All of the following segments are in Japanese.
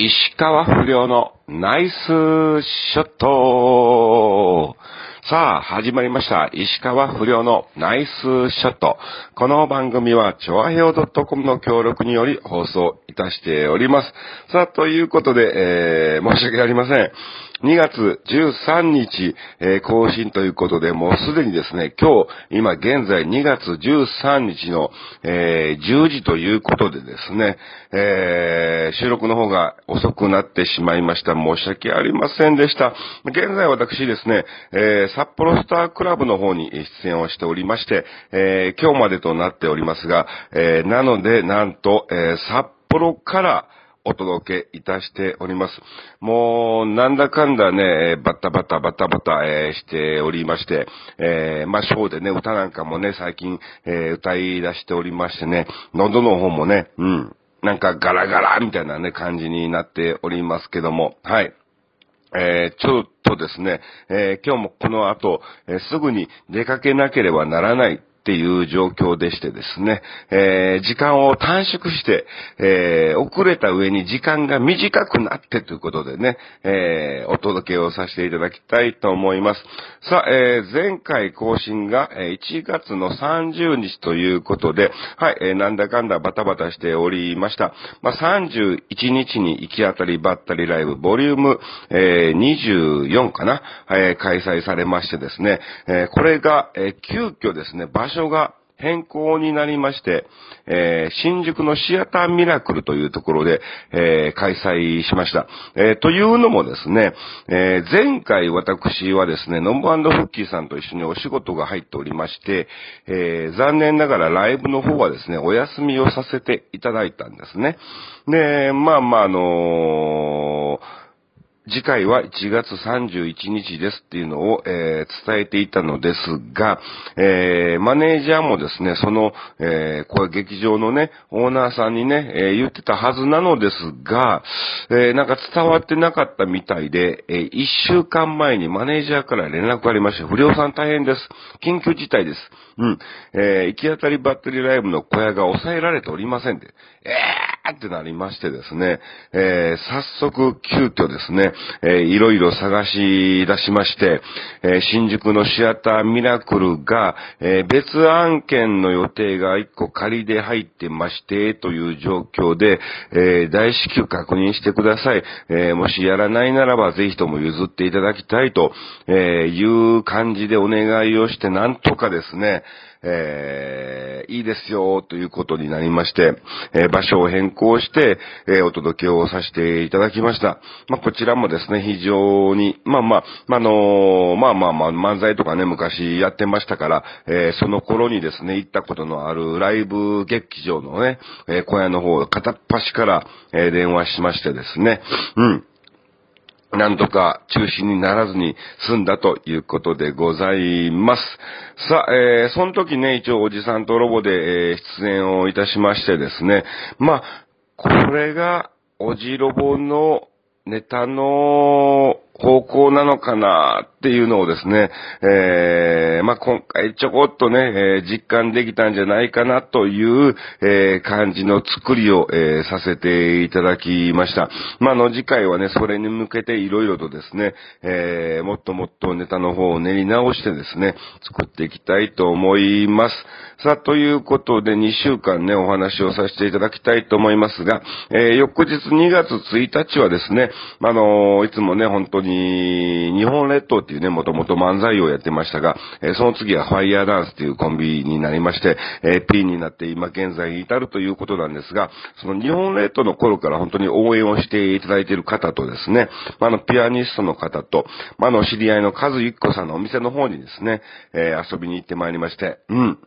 石川不良のナイスショットさあ、始まりました。石川不良のナイスショット。この番組は、ちょわへお .com の協力により放送いたしております。さあ、ということで、えー、申し訳ありません。2月13日、えー、更新ということで、もうすでにですね、今日、今現在2月13日の、えー、10時ということでですね、えー、収録の方が遅くなってしまいました。申し訳ありませんでした。現在私ですね、え、札幌スタークラブの方に出演をしておりまして、え、今日までとなっておりますが、え、なので、なんと、え、札幌から、お届けいたしております。もう、なんだかんだね、バタバタバタバタ、え、しておりまして、えー、まあ、ショーでね、歌なんかもね、最近、えー、歌い出しておりましてね、喉の方もね、うん、なんかガラガラみたいなね、感じになっておりますけども、はい。えー、ちょっとですね、えー、今日もこの後、えー、すぐに出かけなければならないっていう状況でしてですね、えー、時間を短縮して、えー、遅れた上に時間が短くなってということでね、えー、お届けをさせていただきたいと思います。さあ、えー、前回更新が1月の30日ということで、はい、えー、なんだかんだバタバタしておりました。まあ、31日に行き当たりばったりライブ、ボリューム、えー、24かな、えー、開催されましてですね、えー、これが、えー、急遽ですね、場所所が変更になりまして、えー、新宿のシアターミラクルというところで、えー、開催しました。えー、というのもですね、え前回私はですね、ノンバンドフッキーさんと一緒にお仕事が入っておりまして、え残念ながらライブの方はですね、お休みをさせていただいたんですね。で、まあまあ、あのー次回は1月31日ですっていうのを、えー、伝えていたのですが、えー、マネージャーもですね、その、えー、これ劇場のね、オーナーさんにね、え言ってたはずなのですが、えなんか伝わってなかったみたいで、え1週間前にマネージャーから連絡がありまして、不良さん大変です。緊急事態です。うん。え行き当たりばったりライブの小屋が抑えられておりませんで、えーってなりましてですね、え早速急遽ですね、えー、いろいろ探し出しまして、えー、新宿のシアターミラクルが、えー、別案件の予定が一個仮で入ってまして、という状況で、え大至急確認してください。えもしやらないならば、ぜひとも譲っていただきたいと、えいう感じでお願いをして、なんとかですね、えー、いいですよ、ということになりまして、えー、場所を変更して、えー、お届けをさせていただきました。まあ、こちらもですね、非常に、まあまあ、まあ、のまあまあまあ、漫才とかね、昔やってましたから、えその頃にですね、行ったことのあるライブ劇場のね、え小屋の方、片っ端から、え電話しましてですね、うん。なんとか中止にならずに済んだということでございます。さあ、えー、その時ね、一応おじさんとロボで、えー、出演をいたしましてですね、まあ、これが、おじロボのネタの方向なのかなっていうのをですね、えー、まあ、今回ちょこっとね、えー、実感できたんじゃないかなという、えー、感じの作りを、えさせていただきました。まあ、の次回はね、それに向けていろいろとですね、えもっともっとネタの方を練り直してですね、作っていきたいと思います。さあ、ということで2週間ね、お話をさせていただきたいと思いますが、え翌日2月1日はですね、あのいつもね、本当にに、日本列島っていうね、もともと漫才をやってましたが、えー、その次はファイヤーダンスっていうコンビになりまして、えー、P になって今現在に至るということなんですが、その日本列島の頃から本当に応援をしていただいている方とですね、まあ、の、ピアニストの方と、まあ、の、知り合いのカズユッコさんのお店の方にですね、えー、遊びに行ってまいりまして、うん。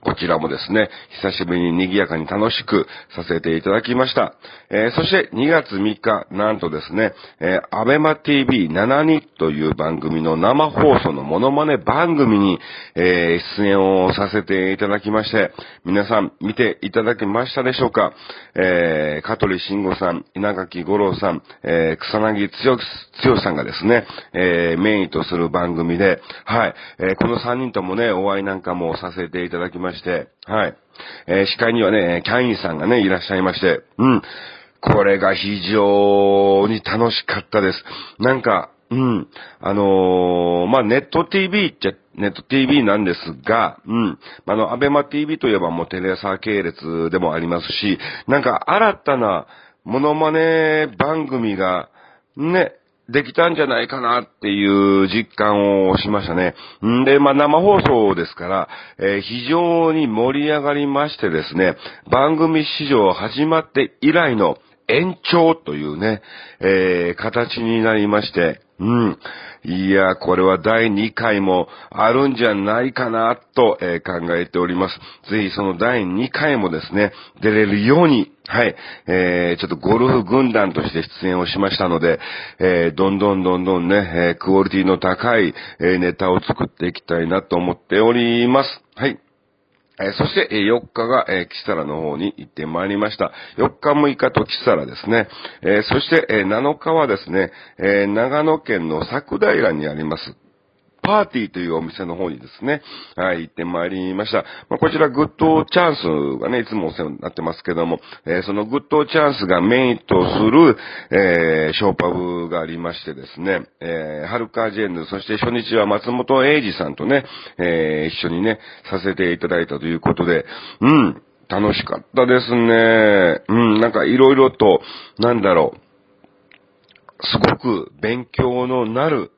こちらもですね、久しぶりに賑やかに楽しくさせていただきました。えー、そして2月3日、なんとですね、えー、アベマ TV72 という番組の生放送のモノマネ番組に、えー、出演をさせていただきまして、皆さん見ていただけましたでしょうか？えー、香取慎吾さん、稲垣五郎さん、えー、草薙剛さんがですね、えー、メインとする番組で、はい、えー、この3人ともね、お会いなんかもさせていただきましたまして、はい。えー、司会にはね、キャインさんがね、いらっしゃいまして、うん。これが非常に楽しかったです。なんか、うん。あのー、まあ、ネット TV っちゃ、ネット TV なんですが、うん。あの、アベマ TV といえばもうテレ朝系列でもありますし、なんか新たなモノマネ番組が、ね、できたんじゃないかなっていう実感をしましたね。んで、まあ、生放送ですから、えー、非常に盛り上がりましてですね、番組史上始まって以来の延長というね、えー、形になりまして、うん。いや、これは第2回もあるんじゃないかなと、えー、考えております。ぜひその第2回もですね、出れるように、はい、えー、ちょっとゴルフ軍団として出演をしましたので、えー、どんどんどんどんね、え、クオリティの高い、え、ネタを作っていきたいなと思っております。はい。えそして、え4日が、えキサラの方に行ってまいりました。4日6日とキサラですね。えそして、え7日はですね、え長野県の佐久平にあります、パーティーというお店の方にですね、はい、行ってまいりました。まあ、こちらグッドチャンスがね、いつもお世話になってますけども、えー、そのグッドチャンスがメインとする、えー、ショーパブがありましてですね、えー、ハルカージェンヌ、そして初日は松本英二さんとね、えー、一緒にね、させていただいたということで、うん、楽しかったですね。うん、なんかいろいろと、なんだろう、すごく勉強のなる、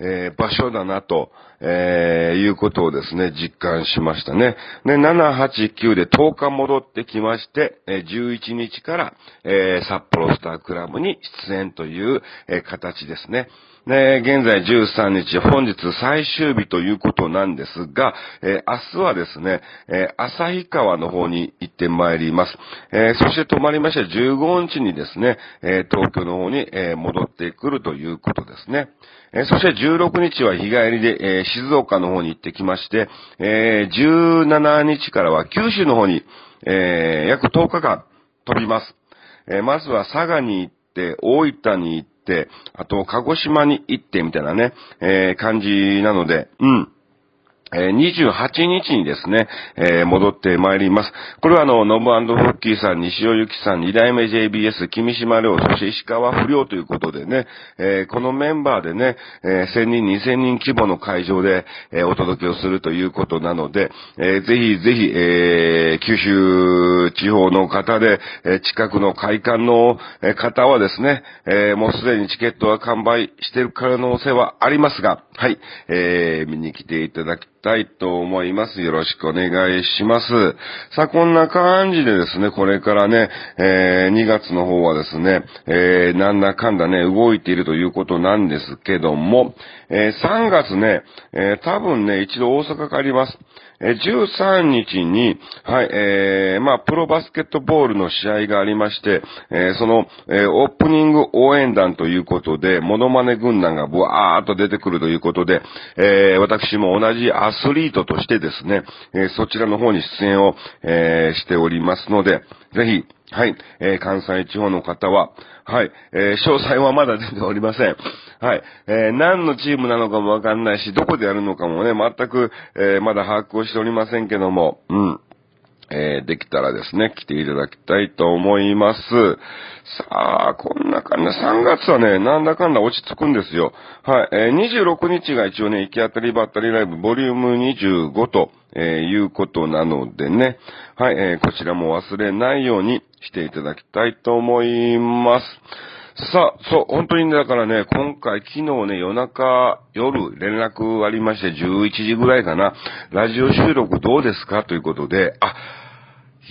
えー、場所だなと、えー、いうことをですね、実感しましたね。で、7、8、9で10日戻ってきまして、え、11日から、えー、札幌スタークラブに出演という、え、形ですね。で、現在13日、本日最終日ということなんですが、え、明日はですね、え、旭川の方に行ってまいります。え、そして泊まりまして15日にですね、え東京の方に、え戻ってくるということですね。えそして16日は日帰りで、え静岡の方に行ってきまして、え17日からは九州の方に、え約10日間飛びます。えまずは佐賀に行って、大分に行って、、あと、鹿児島に行ってみたいなね、えー、感じなので、うん。え28日にですね、えー、戻ってまいります。これはあの、ノブフッキーさん、西尾由紀さん、二代目 JBS、君島亮、そして石川不良ということでね、えー、このメンバーでね、えー、1000人、2000人規模の会場で、えお届けをするということなので、えぜひぜひ、え九州地方の方で、え近くの会館の方はですね、えもうすでにチケットは完売している可能性はありますが、はい、えー見に来ていただきたいと思います。よろしくお願いします。さあ、こんな感じでですね、これからね、えー、2月の方はですね、えー、なんだかんだね、動いているということなんですけども、えー、3月ね、えー、多分ね、一度大阪帰ります。13日に、はい、えー、まあ、プロバスケットボールの試合がありまして、えー、その、えー、オープニング応援団ということで、モノマネ軍団がブワーっと出てくるということで、えー、私も同じアスリートとしてですね、え、そちらの方に出演を、えー、しておりますので、ぜひ、はい、えー、関西地方の方は、はい。えー、詳細はまだ出ておりません。はい。えー、何のチームなのかもわかんないし、どこでやるのかもね、全く、えー、まだ把握をしておりませんけども、うん。えー、できたらですね、来ていただきたいと思います。さあ、こんな感じで、3月はね、なんだかんだ落ち着くんですよ。はい。えー、26日が一応ね、行き当たりばったりライブ、ボリューム25と、えー、いうことなのでね、はい、えー、こちらも忘れないようにしていただきたいと思います。さあ、そう、本当にね、だからね、今回、昨日ね、夜中、夜、連絡ありまして、11時ぐらいかな、ラジオ収録どうですか？ということで、あ、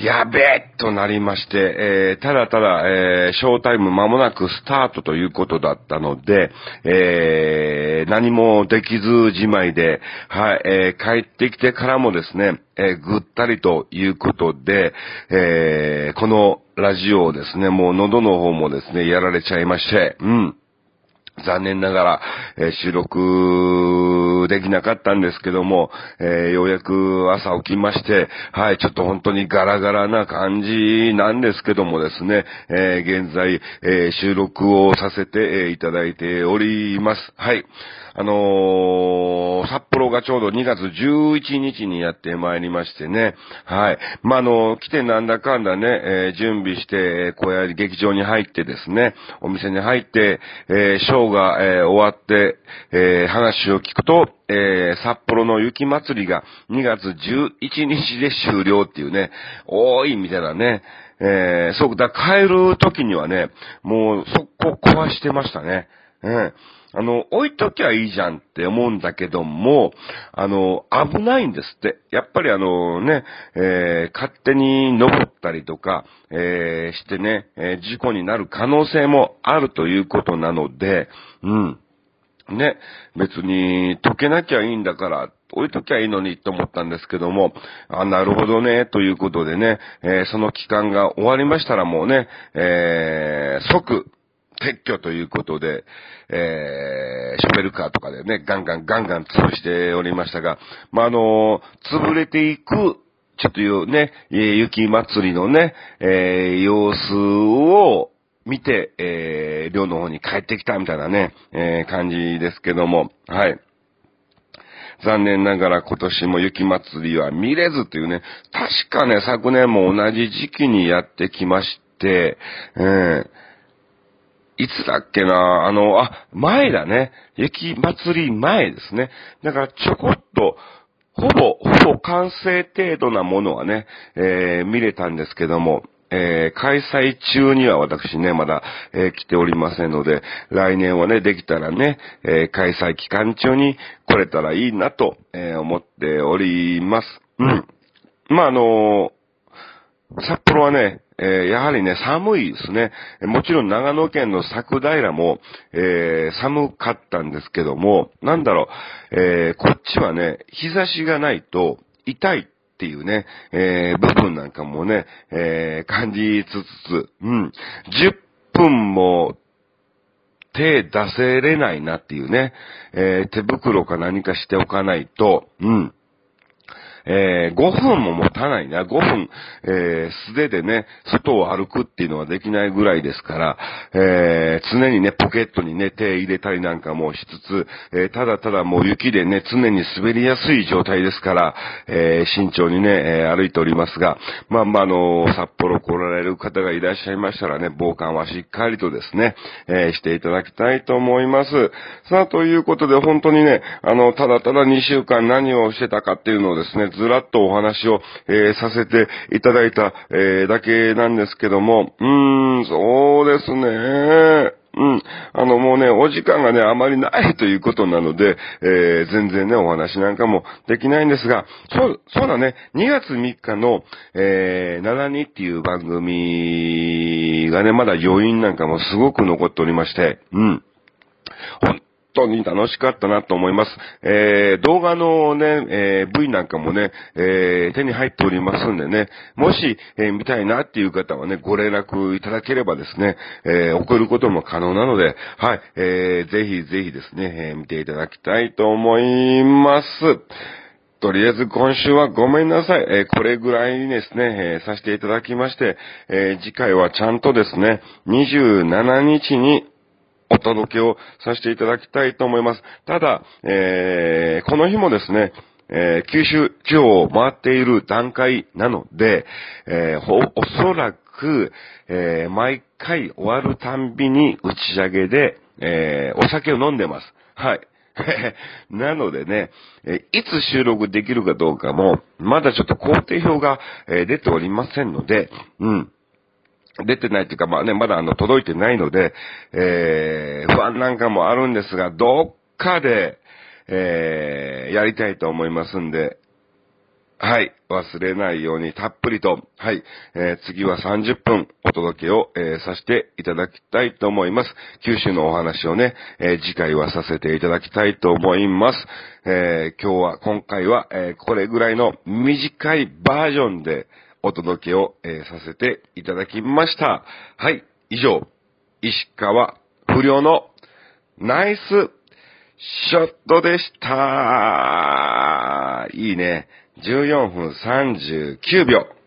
やべえとなりまして、えー、ただただ、えー、ショータイム間もなくスタートということだったので、えー、何もできずじまいで、はい、えー、帰ってきてからもですね、えー、ぐったりということで、えー、このラジオをですね、もう喉の方もですね、やられちゃいまして、うん。残念ながら、え、収録できなかったんですけども、えー、ようやく朝起きまして、はい、ちょっと本当にガラガラな感じなんですけどもですね、えー、現在、え収録をさせていただいております。はい。あの、札幌がちょうど2月11日にやってまいりましてね。はい。まあ、あの、来てなんだかんだね、え、準備して、小屋劇場に入ってですね、お店に入って、えシが、え終わって、え話を聞くと、え札幌の雪祭りが2月11日で終了っていうね、多いみたいなね。えー、そう、だ帰る時にはね、もう速攻壊してましたね。うん。あの、置いときゃいいじゃんって思うんだけども、あの、危ないんですって。やっぱりあのね、えー、勝手に登ったりとか、えー、してね、えー、事故になる可能性もあるということなので、うん。ね、別に溶けなきゃいいんだから、置いときゃいいのにと思ったんですけども、あ、なるほどね、ということでね、えー、その期間が終わりましたらもうね、えー、即、撤去ということで、えー、ショベルカーとかでね、ガンガンガンガン潰しておりましたが、まあ、あの潰れていく、ちょっというね、雪祭りのね、えー、様子を見て、えー、寮の方に帰ってきたみたいなね、えー、感じですけども、はい。残念ながら今年も雪祭りは見れずというね、確かね、昨年も同じ時期にやってきまして、えー、いつだっけな？あの、あ、前だね。雪祭り前ですね。だからちょこっと、ほぼ、ほぼ完成程度なものはね、えー、見れたんですけども、えー、開催中には私ね、まだ、えー、来ておりませんので、来年はね、できたらね、えー、開催期間中に来れたらいいなと、え思っております。うん。まあ、あの札幌はね、えー、やはりね、寒いですね。もちろん長野県の桜平も、えー、寒かったんですけども、なんだろう、えー、こっちはね、日差しがないと痛いっていうね、え部分なんかもね、え感じつつ、うん、10分も手出せれないなっていうね、え手袋か何かしておかないと、うん、えー、5分も持たないな。5分、えー、素手でね、外を歩くっていうのはできないぐらいですから、えー、常にね、ポケットにね、手入れたりなんかもしつつ、えー、ただただもう雪でね、常に滑りやすい状態ですから、えー、慎重にね、えー、歩いておりますが、まあまあ、あのー、札幌来られる方がいらっしゃいましたらね、防寒はしっかりとですね、えー、していただきたいと思います。さあ、ということで本当にね、あの、ただただ2週間何をしてたかっていうのをですね、ずらっとお話を、えー、させていただいた、えー、だけなんですけども、うーん、そうですね。うん。あの、もうね、お時間がね、あまりないということなので、えー、全然ね、お話なんかもできないんですが、そう、そうだね、2月3日の、えー、72っていう番組がね、まだ余韻なんかもすごく残っておりまして、うん。当に楽しかったなと思います。えー、動画のね、えー、V なんかもね、えー、手に入っておりますんでね、もし、えー、見たいなっていう方はね、ご連絡いただければですね、え、送ることも可能なので、はい、えー、ぜひぜひですね、え、見ていただきたいと思います。とりあえず今週はごめんなさい。えー、これぐらいにですね、えー、させていただきまして、え、次回はちゃんとですね、27日にお届けをさせていただきたいと思います。ただ、えー、この日もですね、えー、九州地方を回っている段階なので、えー、おそらく、えー、毎回終わるたんびに打ち上げで、えお酒を飲んでます。はい。なのでね、えいつ収録できるかどうかも、まだちょっと工程表が、え出ておりませんので、うん。出てないっていうか、まあね、まだあの、届いてないので、えー、不安なんかもあるんですが、どっかで、えー、やりたいと思いますんで、はい。忘れないようにたっぷりと、はい。えー、次は30分お届けを、えー、させていただきたいと思います。九州のお話をね、えー、次回はさせていただきたいと思います。え今日は、今回は、えこれぐらいの短いバージョンで、お届けを、えー、させていただきました。はい、以上、石川不良のナイスショットでした。いいね。14分39秒。